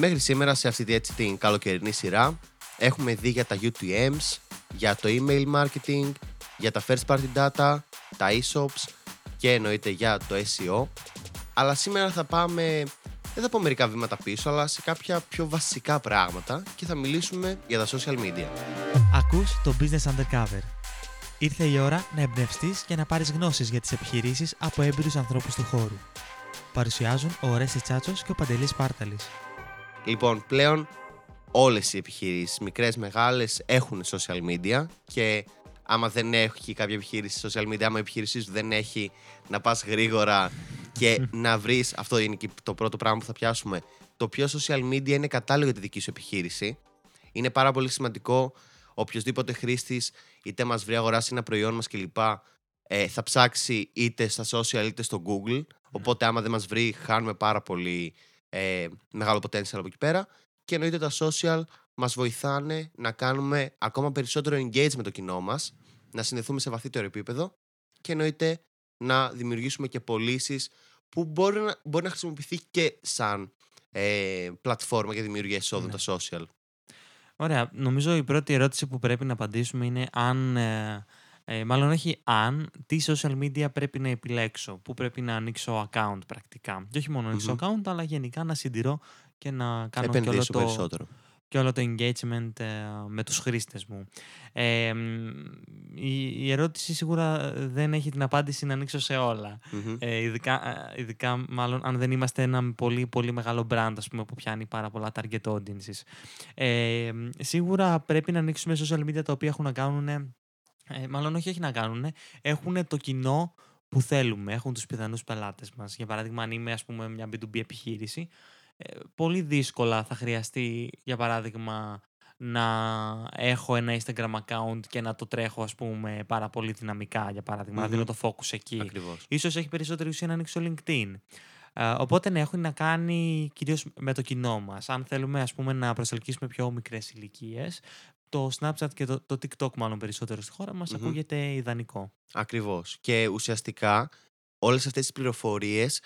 Μέχρι σήμερα σε αυτή έτσι, την καλοκαιρινή σειρά έχουμε δει για τα UTMs, για το email marketing, για τα first party data, τα e-shops και εννοείται για το SEO. Αλλά σήμερα θα πάμε, δεν θα πω μερικά βήματα πίσω, αλλά σε κάποια πιο βασικά πράγματα και θα μιλήσουμε για τα social media. Ακούς το Business Undercover. Ήρθε η ώρα να εμπνευστείς και να πάρεις γνώσεις για τις επιχειρήσεις από έμπειρους ανθρώπους του χώρου. Παρουσιάζουν ο Ρέστης Τσάτσος και ο Παντελής Πάρταλης. Λοιπόν, πλέον όλες οι επιχειρήσεις, μικρές, μεγάλες, έχουν social media και άμα δεν έχει κάποια επιχείρηση social media, άμα η επιχείρησή σου δεν έχει να πας γρήγορα και να βρεις, αυτό είναι και το πρώτο πράγμα που θα πιάσουμε, το ποιο social media είναι κατάλληλο για τη δική σου επιχείρηση. Είναι πάρα πολύ σημαντικό οποιοδήποτε χρήστης είτε μας βρει αγοράσει ένα προϊόν μας κλπ. Ε, θα ψάξει είτε στα social είτε στο Google. Οπότε, άμα δεν μας βρει, χάνουμε πάρα πολύ ε, μεγάλο potential από εκεί πέρα. Και εννοείται τα social μας βοηθάνε να κάνουμε ακόμα περισσότερο engage με το κοινό μας, να συνδεθούμε σε βαθύτερο επίπεδο και εννοείται να δημιουργήσουμε και πωλήσεις που μπορεί να, μπορεί να χρησιμοποιηθεί και σαν ε, πλατφόρμα για δημιουργία εσόδων Ναι. τα social. Ωραία. Νομίζω η πρώτη ερώτηση που πρέπει να απαντήσουμε είναι αν. Ε, ε, μάλλον όχι αν, τι social media πρέπει να επιλέξω, πού πρέπει να ανοίξω account πρακτικά. Και όχι μόνο να ανοίξω account, αλλά γενικά να συντηρώ και να κάνω και όλο, Επενδύσω το, περισσότερο. και όλο το engagement ε, με τους χρήστες μου. Ε, μ, η, η ερώτηση σίγουρα δεν έχει την απάντηση να ανοίξω σε όλα. Μμμ. Ε, ειδικά, ε, ειδικά, μάλλον, αν δεν είμαστε ένα πολύ, πολύ μεγάλο brand, ας πούμε, που πιάνει πάρα πολλά target audiences. Ε, μ, σίγουρα πρέπει να ανοίξουμε social media τα οποία έχουν να κάνουν, ε, μάλλον όχι έχει να κάνουν, έχουν το κοινό που θέλουμε, έχουν τους πιθανούς πελάτες μας. Για παράδειγμα, αν είμαι, ας πούμε, μια B2B επιχείρηση, ε, πολύ δύσκολα θα χρειαστεί, για παράδειγμα, να έχω ένα Instagram account και να το τρέχω, ας πούμε, πάρα πολύ δυναμικά, για παράδειγμα, να Μμμ. δίνω το focus εκεί. Ακριβώς. Ίσως έχει περισσότερη ουσία να ανοίξω LinkedIn. Ε, οπότε ναι, έχουν να κάνει κυρίως με το κοινό μας. Αν θέλουμε ας πούμε να προσελκύσουμε πιο μικρές ηλικίες, το Snapchat και το, το TikTok μάλλον περισσότερο στη χώρα μας Μμμ. ακούγεται ιδανικό. Ακριβώς. Και ουσιαστικά όλες αυτές τις πληροφορίες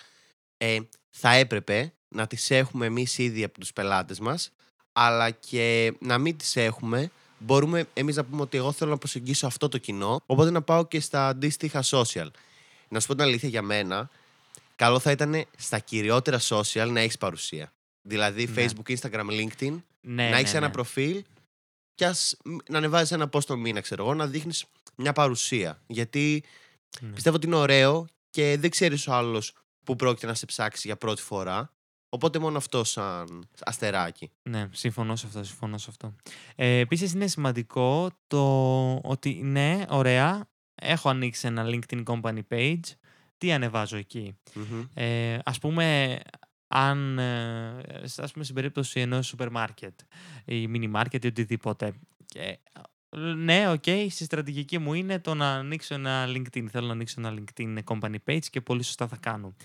ε, θα έπρεπε να τις έχουμε εμείς ήδη από τους πελάτες μας, αλλά και να μην τις έχουμε, μπορούμε εμείς να πούμε ότι εγώ θέλω να προσεγγίσω αυτό το κοινό, οπότε να πάω και στα αντίστοιχα social. Να σου πω την αλήθεια για μένα, καλό θα ήταν στα κυριότερα social να έχεις παρουσία. Δηλαδή Ναι. Facebook, Instagram, LinkedIn, Ναι, να έχεις ναι, ένα ναι. προφίλ και ας, μ, να ανεβάζεις ένα post το μήνα, ξέρω εγώ, να δείχνεις μια παρουσία. Γιατί Ναι. πιστεύω ότι είναι ωραίο και δεν ξέρεις ο άλλος που πρόκειται να σε ψάξει για πρώτη φορά. Οπότε μόνο αυτό σαν αστεράκι. Ναι, συμφωνώ σε αυτό, συμφωνώ σε αυτό. Ε, επίσης είναι σημαντικό το ότι ναι, ωραία, έχω ανοίξει ένα LinkedIn company page, τι ανεβάζω εκεί; Μμμ. Ε, ας πούμε, αν, ε, σ- ας πούμε στην περίπτωση ενός σούπερ μάρκετ ή mini market ή οτιδήποτε. Και, ε, ναι, οκ, στη στρατηγική μου είναι το να ανοίξω ένα LinkedIn. Θέλω να ανοίξω ένα LinkedIn company page και πολύ σωστά θα κάνω.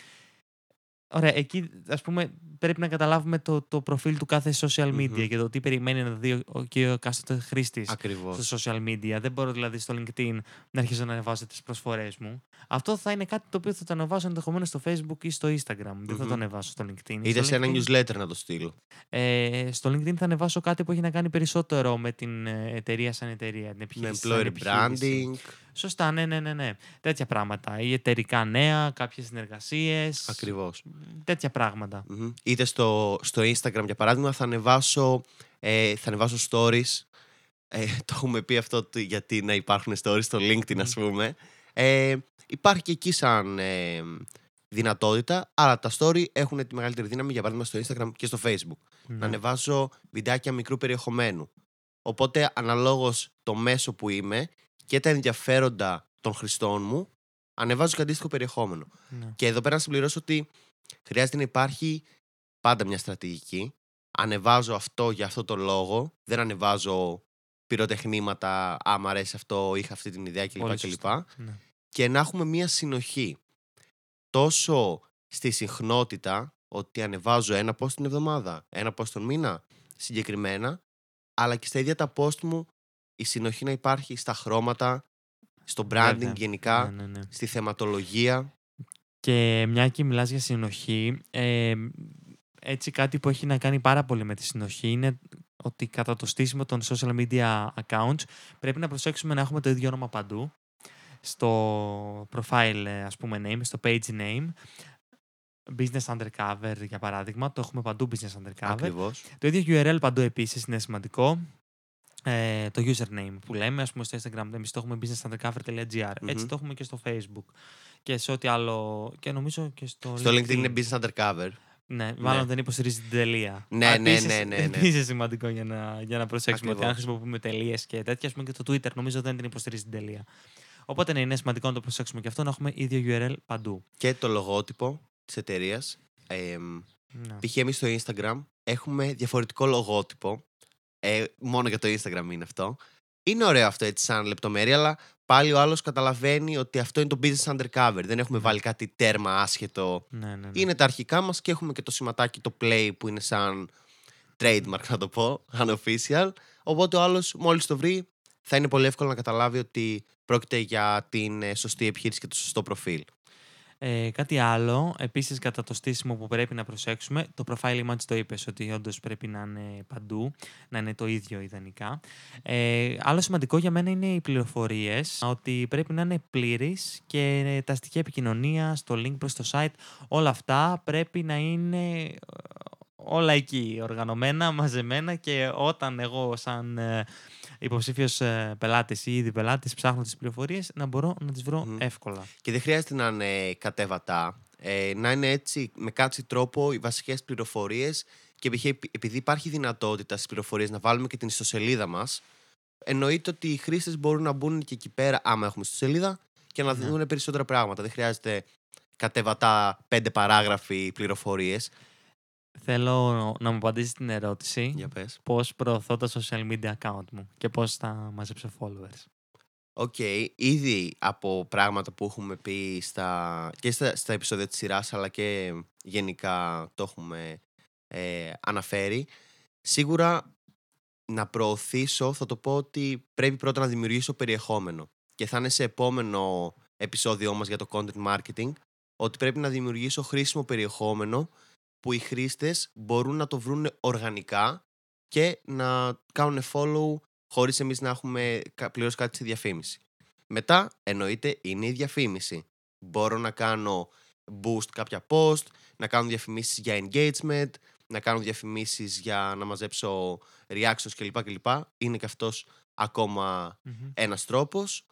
Ωραία, εκεί ας πούμε πρέπει να καταλάβουμε το, το προφίλ του κάθε social media Μμμ. και το τι περιμένει να δει ο, ο, και ο κάθε χρήστης Ακριβώς. στο social media. Δεν μπορώ δηλαδή στο LinkedIn να αρχίσω να ανεβάζω τις προσφορές μου. Αυτό θα είναι κάτι το οποίο θα το ανεβάσω ενδεχομένως στο Facebook ή στο Instagram. Δεν θα το Μμμ. ανεβάσω στο LinkedIn. Είτε στο σε ένα LinkedIn, newsletter να το στείλω. Ε, στο LinkedIn θα ανεβάσω κάτι που έχει να κάνει περισσότερο με την ε, εταιρεία σαν εταιρεία. Την Με επιχείρηση σαν employer επιχείρηση. branding. Σωστά, ναι, ναι, ναι, ναι. Τέτοια πράγματα. Ή εταιρικά νέα, κάποιες συνεργασίες. Ακριβώς. Τέτοια πράγματα. Μμμ. Είτε στο, στο Instagram για παράδειγμα θα ανεβάσω, ε, θα ανεβάσω stories. Ε, το έχουμε πει αυτό του- γιατί να υπάρχουν stories στο LinkedIn ας πούμε. Ε, υπάρχει και εκεί σαν ε, δυνατότητα, αλλά τα story έχουν τη μεγαλύτερη δύναμη για παράδειγμα στο Instagram και στο Facebook. Ναι. Να ανεβάζω βιντεάκια μικρού περιεχομένου. Οπότε αναλόγως το μέσο που είμαι και τα ενδιαφέροντα των χρηστών μου, ανεβάζω και αντίστοιχο περιεχόμενο. Ναι. Και εδώ πέρα να συμπληρώσω ότι χρειάζεται να υπάρχει πάντα μια στρατηγική. Ανεβάζω αυτό για αυτό το λόγο. Δεν ανεβάζω πυροτεχνήματα, άμα αρέσει αυτό, είχα αυτή την ιδέα κλπ. Πολύ κλπ. σωστά. Ναι. Και να έχουμε μια συνοχή. Τόσο στη συχνότητα, ότι ανεβάζω ένα post την εβδομάδα, ένα post τον μήνα, συγκεκριμένα, αλλά και στα ίδια τα post μου η συνοχή να υπάρχει στα χρώματα, στο branding Βέβαια. γενικά, Ναι, ναι, ναι. στη θεματολογία. Και μια και μιλάς για συνοχή, ε, έτσι κάτι που έχει να κάνει πάρα πολύ με τη συνοχή είναι ότι κατά το στήσιμο των social media accounts πρέπει να προσέξουμε να έχουμε το ίδιο όνομα παντού στο profile ε, ας πούμε name, στο page name business undercover για παράδειγμα, το έχουμε παντού business undercover. Ακριβώς. Το ίδιο URL παντού επίσης είναι σημαντικό. Ε, το username που λέμε, ας πούμε στο Instagram, εμείς το έχουμε businessundercover.gr. Έτσι Μμμ. το έχουμε και στο Facebook. Και σε ό,τι άλλο, και νομίζω και στο, Στο LinkedIn είναι business undercover. Ναι, μάλλον Ναι. δεν υποστηρίζει την τελεία. Ναι, Α, ναι, επίσης- ναι, ναι, ναι. επίσης σημαντικό για να, για να προσέξουμε ότι αν Ακριβώς. χρησιμοποιούμε τελείες και τέτοια, ας πούμε και το Twitter νομίζω δεν την υποστηρίζει την τελεία. Οπότε ναι, είναι σημαντικό να το προσέξουμε και αυτό, να έχουμε ίδιο URL παντού. Και το λογότυπο της εταιρείας. Ε, Ναι. π.χ. εμείς στο Instagram έχουμε διαφορετικό λογότυπο. Ε, μόνο για το Instagram είναι αυτό. Είναι ωραίο αυτό έτσι σαν λεπτομέρεια, αλλά πάλι ο άλλος καταλαβαίνει ότι αυτό είναι το business undercover. Δεν έχουμε Ναι. βάλει κάτι τέρμα άσχετο. Ναι, ναι, ναι. Είναι τα αρχικά μας και έχουμε και το σηματάκι το play που είναι σαν trademark να το πω, unofficial. Οπότε ο άλλος μόλις το βρει θα είναι πολύ εύκολο να καταλάβει ότι πρόκειται για την ε, σωστή επιχείρηση και το σωστό προφίλ. Ε, κάτι άλλο, επίσης κατά το στήσιμο που πρέπει να προσέξουμε, το profile image το είπες ότι όντως πρέπει να είναι παντού, να είναι το ίδιο ιδανικά. Ε, άλλο σημαντικό για μένα είναι οι πληροφορίες, ότι πρέπει να είναι πλήρει και τα στοιχεία επικοινωνία, το link προς το site, όλα αυτά πρέπει να είναι ε, όλα εκεί, οργανωμένα, μαζεμένα και όταν εγώ σαν ε, υποψήφιος ε, πελάτης ή ήδη πελάτης ψάχνω τις πληροφορίες να μπορώ να τις βρω Μμμ. εύκολα. Και δεν χρειάζεται να είναι κατέβατα. Ε, να είναι έτσι με κάτι τρόπο οι βασικές πληροφορίες και π.χ. επειδή υπάρχει δυνατότητα στις πληροφορίες να βάλουμε και την ιστοσελίδα μας, εννοείται ότι οι χρήστες μπορούν να μπουν και εκεί πέρα, άμα έχουμε ιστοσελίδα, και να Ναι. δουν περισσότερα πράγματα. Δεν χρειάζεται κατεβατά πέντε παράγραφοι πληροφορίες. Θέλω να μου απαντήσεις την ερώτηση Για πες. πώς προωθώ το social media account μου και πώς θα μαζέψω followers. OK, ήδη από πράγματα που έχουμε πει στα, και στα, στα επεισόδια της σειράς αλλά και γενικά το έχουμε ε, αναφέρει. Σίγουρα να προωθήσω θα το πω ότι πρέπει πρώτα να δημιουργήσω περιεχόμενο και θα είναι σε επόμενο επεισόδιό μας για το content marketing ότι πρέπει να δημιουργήσω χρήσιμο περιεχόμενο που οι χρήστες μπορούν να το βρουν οργανικά και να κάνουν follow χωρίς εμείς να έχουμε κα- πληρώσει κάτι στη διαφήμιση. Μετά, εννοείται, είναι η διαφήμιση. Μπορώ να κάνω boost κάποια post, να κάνω διαφημίσεις για engagement, να κάνω διαφημίσεις για να μαζέψω reactions κλπ. κλπ. Είναι και αυτός ακόμα ένας τρόπος.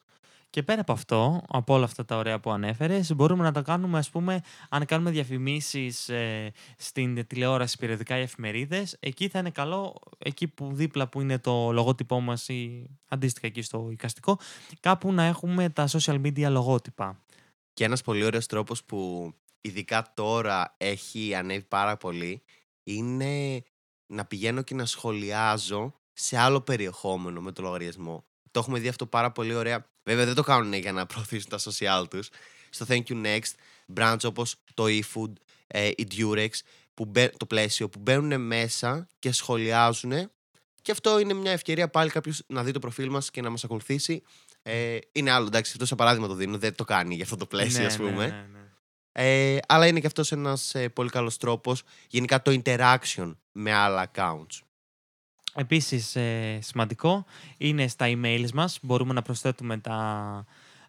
Και πέρα από αυτό, από όλα αυτά τα ωραία που ανέφερες, μπορούμε να τα κάνουμε, ας πούμε, αν κάνουμε διαφημίσεις ε, στην τηλεόραση, περιοδικά ή εφημερίδες, εκεί θα είναι καλό, εκεί που δίπλα που είναι το λογότυπό μας ή αντίστοιχα εκεί στο εικαστικό, κάπου να έχουμε τα social media λογότυπα. Και ένας πολύ ωραίος τρόπος που ειδικά τώρα έχει ανέβει πάρα πολύ είναι να πηγαίνω και να σχολιάζω σε άλλο περιεχόμενο με το λογαριασμό. Το έχουμε δει αυτό πάρα πολύ ωραία. Βέβαια δεν το κάνουν για να προωθήσουν τα social τους. Στο Thank You Next, brands όπως το eFood, ε, η Durex, που μπαι- το πλαίσιο που μπαίνουν μέσα και σχολιάζουν και αυτό είναι μια ευκαιρία πάλι κάποιος να δει το προφίλ μας και να μας ακολουθήσει. Ε, είναι άλλο, εντάξει, αυτό σαν παράδειγμα το δίνω, δεν το κάνει για αυτό το πλαίσιο, Ναι, ας ναι, πούμε. ναι, ναι. Ε, αλλά είναι και αυτός ένας ε, πολύ καλός τρόπος γενικά το interaction με άλλα accounts. Επίσης, ε, σημαντικό είναι στα emails μας. Μπορούμε να προσθέτουμε τα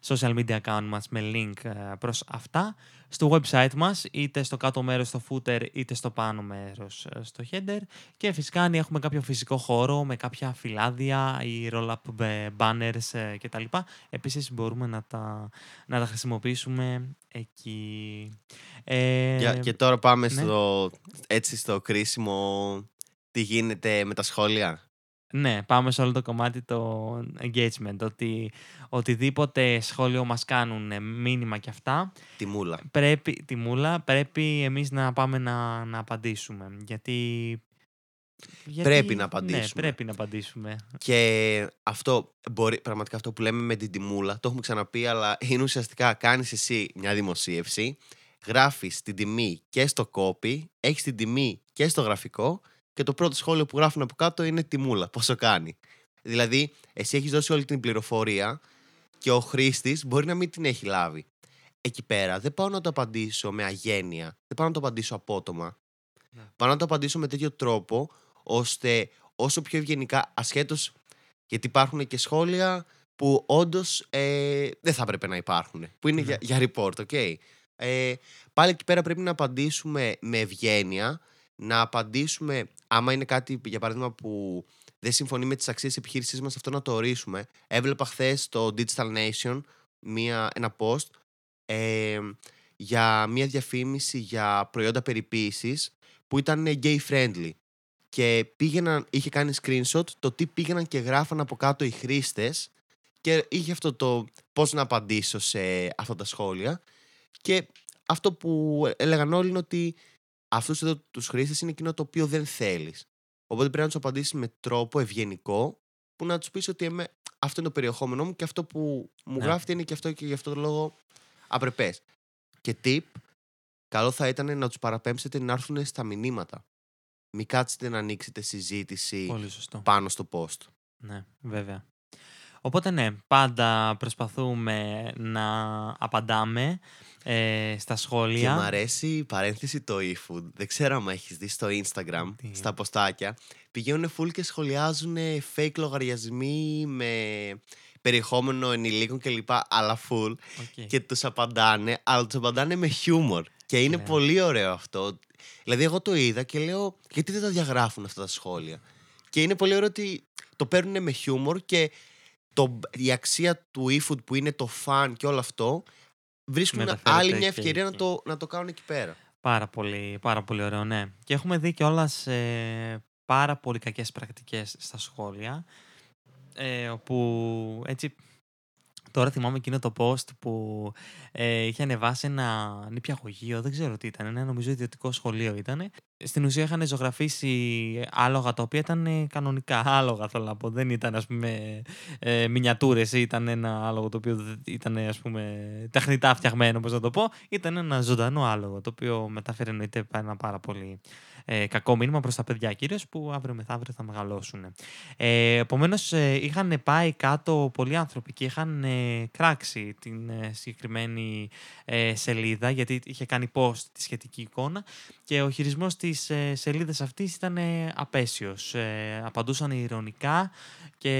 social media account μας με link ε, προς αυτά. Στο website μας, είτε στο κάτω μέρος στο footer, είτε στο πάνω μέρος ε, στο header. Και φυσικά αν έχουμε κάποιο φυσικό χώρο με κάποια φυλάδια ή roll-up ε, banners ε, κτλ. Επίσης μπορούμε να τα, να τα χρησιμοποιήσουμε εκεί. Ε, Για- και τώρα πάμε ναι. στο, έτσι στο κρίσιμο τι γίνεται με τα σχόλια; Ναι, πάμε σε όλο το κομμάτι το engagement, ότι οτιδήποτε σχόλιο μας κάνουν ε, μήνυμα και αυτά, Τη μούλα. πρέπει, τη μούλα, πρέπει εμείς να πάμε να, να απαντήσουμε. Γιατί, γιατί... Πρέπει να Ναι, απαντήσουμε. πρέπει να απαντήσουμε. Και αυτό, μπορεί, πραγματικά αυτό που λέμε με την τιμούλα, το έχουμε ξαναπεί, αλλά είναι ουσιαστικά κάνεις εσύ μια δημοσίευση, γράφεις την τιμή και στο copy, έχεις την τιμή και στο γραφικό και το πρώτο σχόλιο που γράφουν από κάτω είναι τιμούλα, πόσο κάνει. Δηλαδή, εσύ έχεις δώσει όλη την πληροφορία και ο χρήστης μπορεί να μην την έχει λάβει. Εκεί πέρα δεν πάω να το απαντήσω με αγένεια, δεν πάω να το απαντήσω απότομα. Πάνω να το απαντήσω με τέτοιο τρόπο, ώστε όσο πιο ευγενικά, ασχέτως. Γιατί υπάρχουν και σχόλια που όντως ε, δεν θα έπρεπε να υπάρχουν. Που είναι Ναι. για, για report, ok. Ε, πάλι εκεί πέρα πρέπει να απαντήσουμε με ευγένεια, να απαντήσουμε, άμα είναι κάτι, για παράδειγμα, που δεν συμφωνεί με τις αξίες της επιχείρησής μας, αυτό να το ορίσουμε. Έβλεπα χθες στο Digital Nation μία, ένα post ε, για μία διαφήμιση για προϊόντα περιποίησης που ήταν gay friendly και πήγαιναν, είχε κάνει screenshot το τι πήγαιναν και γράφαν από κάτω οι χρήστες και είχε αυτό το πώς να απαντήσω σε αυτά τα σχόλια και αυτό που έλεγαν όλοι είναι ότι αυτούς εδώ τους χρήστες είναι εκείνο το οποίο δεν θέλεις. Οπότε πρέπει να τους απαντήσεις με τρόπο ευγενικό που να τους πεις ότι εμέ, αυτό είναι το περιεχόμενό μου και αυτό που μου Ναι. γράφετε είναι και αυτό και γι' αυτό το λόγο απρεπές. Και tip, καλό θα ήταν να τους παραπέμψετε να έρθουν στα μηνύματα. Μην κάτσετε να ανοίξετε συζήτηση Πολύ σωστό. πάνω στο post. Ναι, βέβαια. Οπότε ναι, πάντα προσπαθούμε να απαντάμε ε, στα Και σχόλια. μου αρέσει η παρένθεση το eFood. Δεν ξέρω αν έχεις δει στο Instagram, Τι; στα ποστάκια. Πηγαίνουν full και σχολιάζουν fake λογαριασμοί με περιεχόμενο ενηλίκων κλπ. Αλλά full. OK. Και τους απαντάνε, αλλά τους απαντάνε με χιούμορ. Και είναι Ναι. πολύ ωραίο αυτό. Δηλαδή, εγώ το είδα και λέω, γιατί δεν τα διαγράφουν αυτά τα σχόλια; Και είναι πολύ ωραίο ότι το παίρνουν με χιούμορ και το, η αξία του eFood που είναι το fun και όλο αυτό βρίσκουν Μεταφέρεται άλλη μια και ευκαιρία να εκεί. το, να το κάνουν εκεί πέρα. Πάρα πολύ, πάρα πολύ ωραίο, ναι. Και έχουμε δει κιόλας ε, πάρα πολύ κακές πρακτικές στα σχόλια, ε, όπου έτσι... Τώρα θυμάμαι εκείνο το post που ε, είχε ανεβάσει ένα νηπιαγωγείο, δεν ξέρω τι ήταν, ένα νομίζω ιδιωτικό σχολείο ήταν. Στην ουσία είχαν ζωγραφίσει άλογα τα οποία ήταν ε, κανονικά άλογα, θέλω να πω. Δεν ήταν, ας πούμε, ε, μινιατούρες ή ήταν ένα άλογο το οποίο δεν- ήταν, ας πούμε, τεχνητά φτιαγμένο, πώς να το πω. Ήταν ένα ζωντανό άλογο, το οποίο μεταφέρει εννοείται ένα πάρα πολύ ε, κακό μήνυμα προς τα παιδιά κυρίως που αύριο μεθαύριο θα μεγαλώσουν. Ε, επομένως ε, είχαν πάει κάτω πολλοί άνθρωποι και είχαν ε, κράξει την ε, συγκεκριμένη ε, σελίδα γιατί είχε κάνει post τη σχετική εικόνα και ο χειρισμός της ε, σελίδας αυτής ήταν ε, απέσιος. Ε, απαντούσαν ηρωνικά και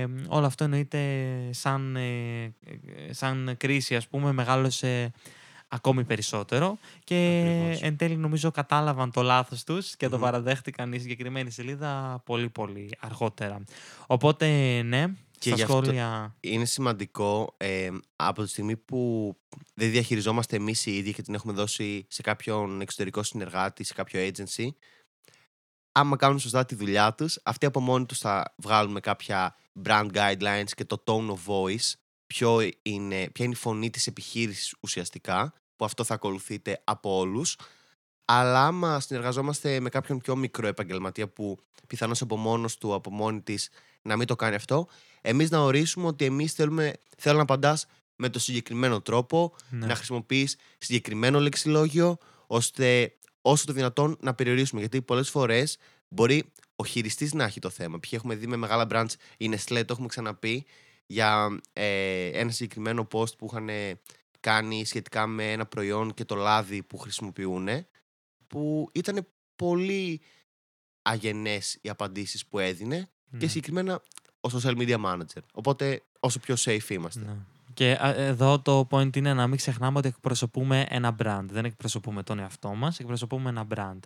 ε, όλο αυτό εννοείται σαν, ε, ε, σαν κρίση ας πούμε μεγάλωσε ακόμη περισσότερο και Ακριβώς. εν τέλει νομίζω κατάλαβαν το λάθος τους και το Μμμ. παραδέχτηκαν η συγκεκριμένη σελίδα πολύ πολύ αργότερα. Οπότε ναι, Και στα γι' αυτό- σχόλια... Είναι σημαντικό ε, από τη στιγμή που δεν διαχειριζόμαστε εμείς οι ίδιοι και την έχουμε δώσει σε κάποιον εξωτερικό συνεργάτη, σε κάποιο agency, άμα κάνουν σωστά τη δουλειά τους, αυτοί από μόνοι τους θα βγάλουν κάποια brand guidelines και το tone of voice, ποιο είναι, ποια είναι η φωνή της επιχείρησης ουσιαστικά, που αυτό θα ακολουθείτε από όλους. Αλλά άμα συνεργαζόμαστε με κάποιον πιο μικρό επαγγελματία που πιθανώς από μόνος του, από μόνη της, να μην το κάνει αυτό, εμείς να ορίσουμε ότι εμείς θέλουμε, θέλω να απαντάς με το συγκεκριμένο τρόπο, Ναι. να χρησιμοποιείς συγκεκριμένο λεξιλόγιο, ώστε όσο το δυνατόν να περιορίσουμε. Γιατί πολλές φορές μπορεί ο χειριστής να έχει το θέμα. Π.χ. έχουμε δει με μεγάλα brands, η Nestlé, το έχουμε ξαναπεί, για ε, ένα συγκεκριμένο post που είχαν κάνει σχετικά με ένα προϊόν και το λάδι που χρησιμοποιούν, που ήταν πολύ αγενές οι απαντήσεις που έδινε Ναι. και συγκεκριμένα ο social media manager. Οπότε όσο πιο safe είμαστε. Ναι. Και α, εδώ το point είναι να μην ξεχνάμε ότι εκπροσωπούμε ένα brand. Δεν εκπροσωπούμε τον εαυτό μας, εκπροσωπούμε ένα brand.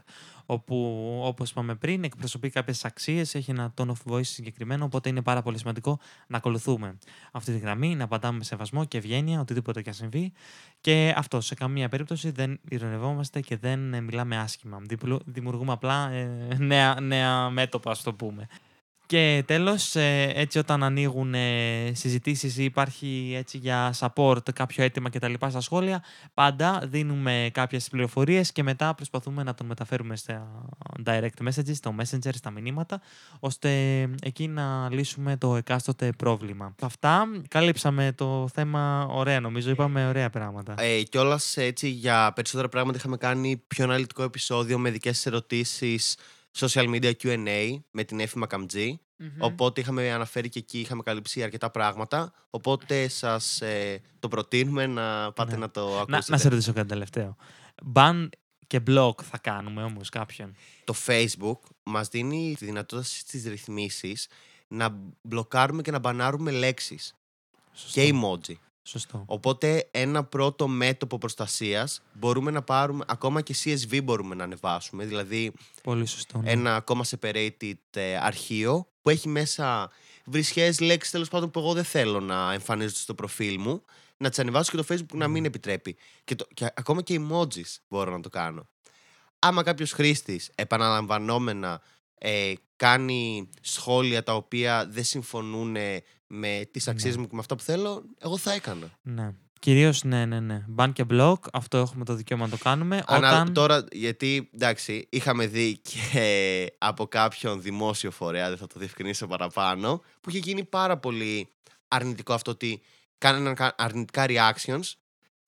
Όπου, όπως είπαμε πριν, εκπροσωπεί κάποιες αξίες, έχει ένα tone of voice συγκεκριμένο, οπότε είναι πάρα πολύ σημαντικό να ακολουθούμε αυτή τη γραμμή, να απαντάμε με σεβασμό και ευγένεια, οτιδήποτε και αν συμβεί. Και αυτό, σε καμία περίπτωση δεν ηρωνευόμαστε και δεν ε, μιλάμε άσχημα. Διπλου- Δημιουργούμε απλά ε, νέα, νέα μέτωπα, ας το πούμε. Και τέλος, ε, έτσι όταν ανοίγουν ε, συζητήσεις ή υπάρχει έτσι για support κάποιο αίτημα και τα λοιπά στα σχόλια, πάντα δίνουμε κάποιες πληροφορίες και μετά προσπαθούμε να τον μεταφέρουμε στα direct messages, στο messenger, στα μηνύματα, ώστε εκεί να λύσουμε το εκάστοτε πρόβλημα. Αυτά καλύψαμε το θέμα ωραία νομίζω, είπαμε ωραία πράγματα. Ε, Κιόλας έτσι για περισσότερα πράγματα είχαμε κάνει πιο αναλυτικό επεισόδιο με δικές ερωτήσεις social media QA με την Εφη Μακαμτζή. Οπότε είχαμε αναφέρει και εκεί, είχαμε καλύψει αρκετά πράγματα. Οπότε σας το προτείνουμε να πάτε Ναι. να το Να, ακούσετε. να σε ρωτήσω κάτι τελευταίο. Μπαν και block θα κάνουμε όμως κάποιον; Το Facebook μας δίνει τη δυνατότητα στις ρυθμίσεις να μπλοκάρουμε και να μπανάρουμε λέξεις Σωστό. και emoji. Σωστό. Οπότε ένα πρώτο μέτωπο προστασίας μπορούμε να πάρουμε, ακόμα και CSV μπορούμε να ανεβάσουμε, δηλαδή Πολύ σωστό. ναι. ένα ακόμα separated ε, αρχείο που έχει μέσα βρισχές λέξεις τέλος πάντων που εγώ δεν θέλω να εμφανίζονται στο προφίλ μου, να τις ανεβάσω και το Facebook να μην επιτρέπει. Και, το, και ακόμα και emojis μπορώ να το κάνω. Άμα κάποιος χρήστης επαναλαμβανόμενα ε, κάνει σχόλια τα οποία δεν συμφωνούν με τις αξίες Ναι. μου και με αυτά που θέλω, εγώ θα έκανα. Ναι. Κυρίως ναι, ναι, ναι. Ban και block, αυτό έχουμε το δικαίωμα να το κάνουμε. Ανα- Όταν... Τώρα, γιατί εντάξει, είχαμε δει και από κάποιον δημόσιο φορέα, δεν θα το διευκρινίσω παραπάνω, που είχε γίνει πάρα πολύ αρνητικό αυτό ότι κάνανε κα- αρνητικά reactions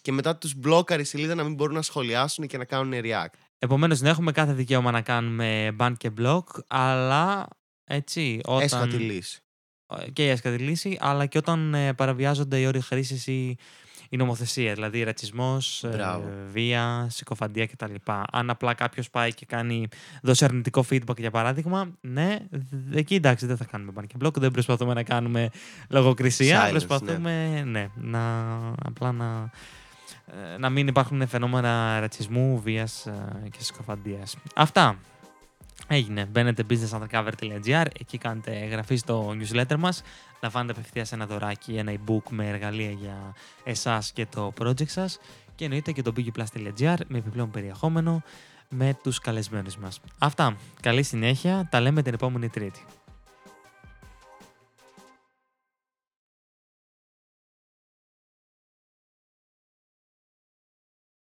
και μετά τους μπλόκαρε η σελίδα να μην μπορούν να σχολιάσουν και να κάνουν react. Επομένως, ναι, έχουμε κάθε δικαίωμα να κάνουμε ban και block, αλλά έτσι, όταν... Έσχατη λύση. Και η έσχατη λύση, αλλά και όταν ε, παραβιάζονται οι όροι χρήσης ή η νομοθεσία, δηλαδή ρατσισμός, Μπράβο. βία, συκοφαντία κτλ. Αν απλά κάποιος πάει και κάνει, δώσει αρνητικό feedback για παράδειγμα, ναι, δ- εκεί εντάξει δεν θα κάνουμε ban και block, δεν προσπαθούμε να κάνουμε λογοκρισία. Silence, προσπαθούμε ναι. να, απλά να, ε, να μην υπάρχουν φαινόμενα ρατσισμού, βίας ε, και συκοφαντίας. Αυτά. Έγινε. Μπαίνετε businessundercover.gr, εκεί κάνετε εγγραφή στο newsletter μας, λαμβάνετε απευθείας ένα δωράκι, ένα e-book με εργαλεία για εσάς και το project σας και εννοείται και το bigplus.gr με επιπλέον περιεχόμενο με τους καλεσμένους μας. Αυτά. Καλή συνέχεια. Τα λέμε την επόμενη Τρίτη.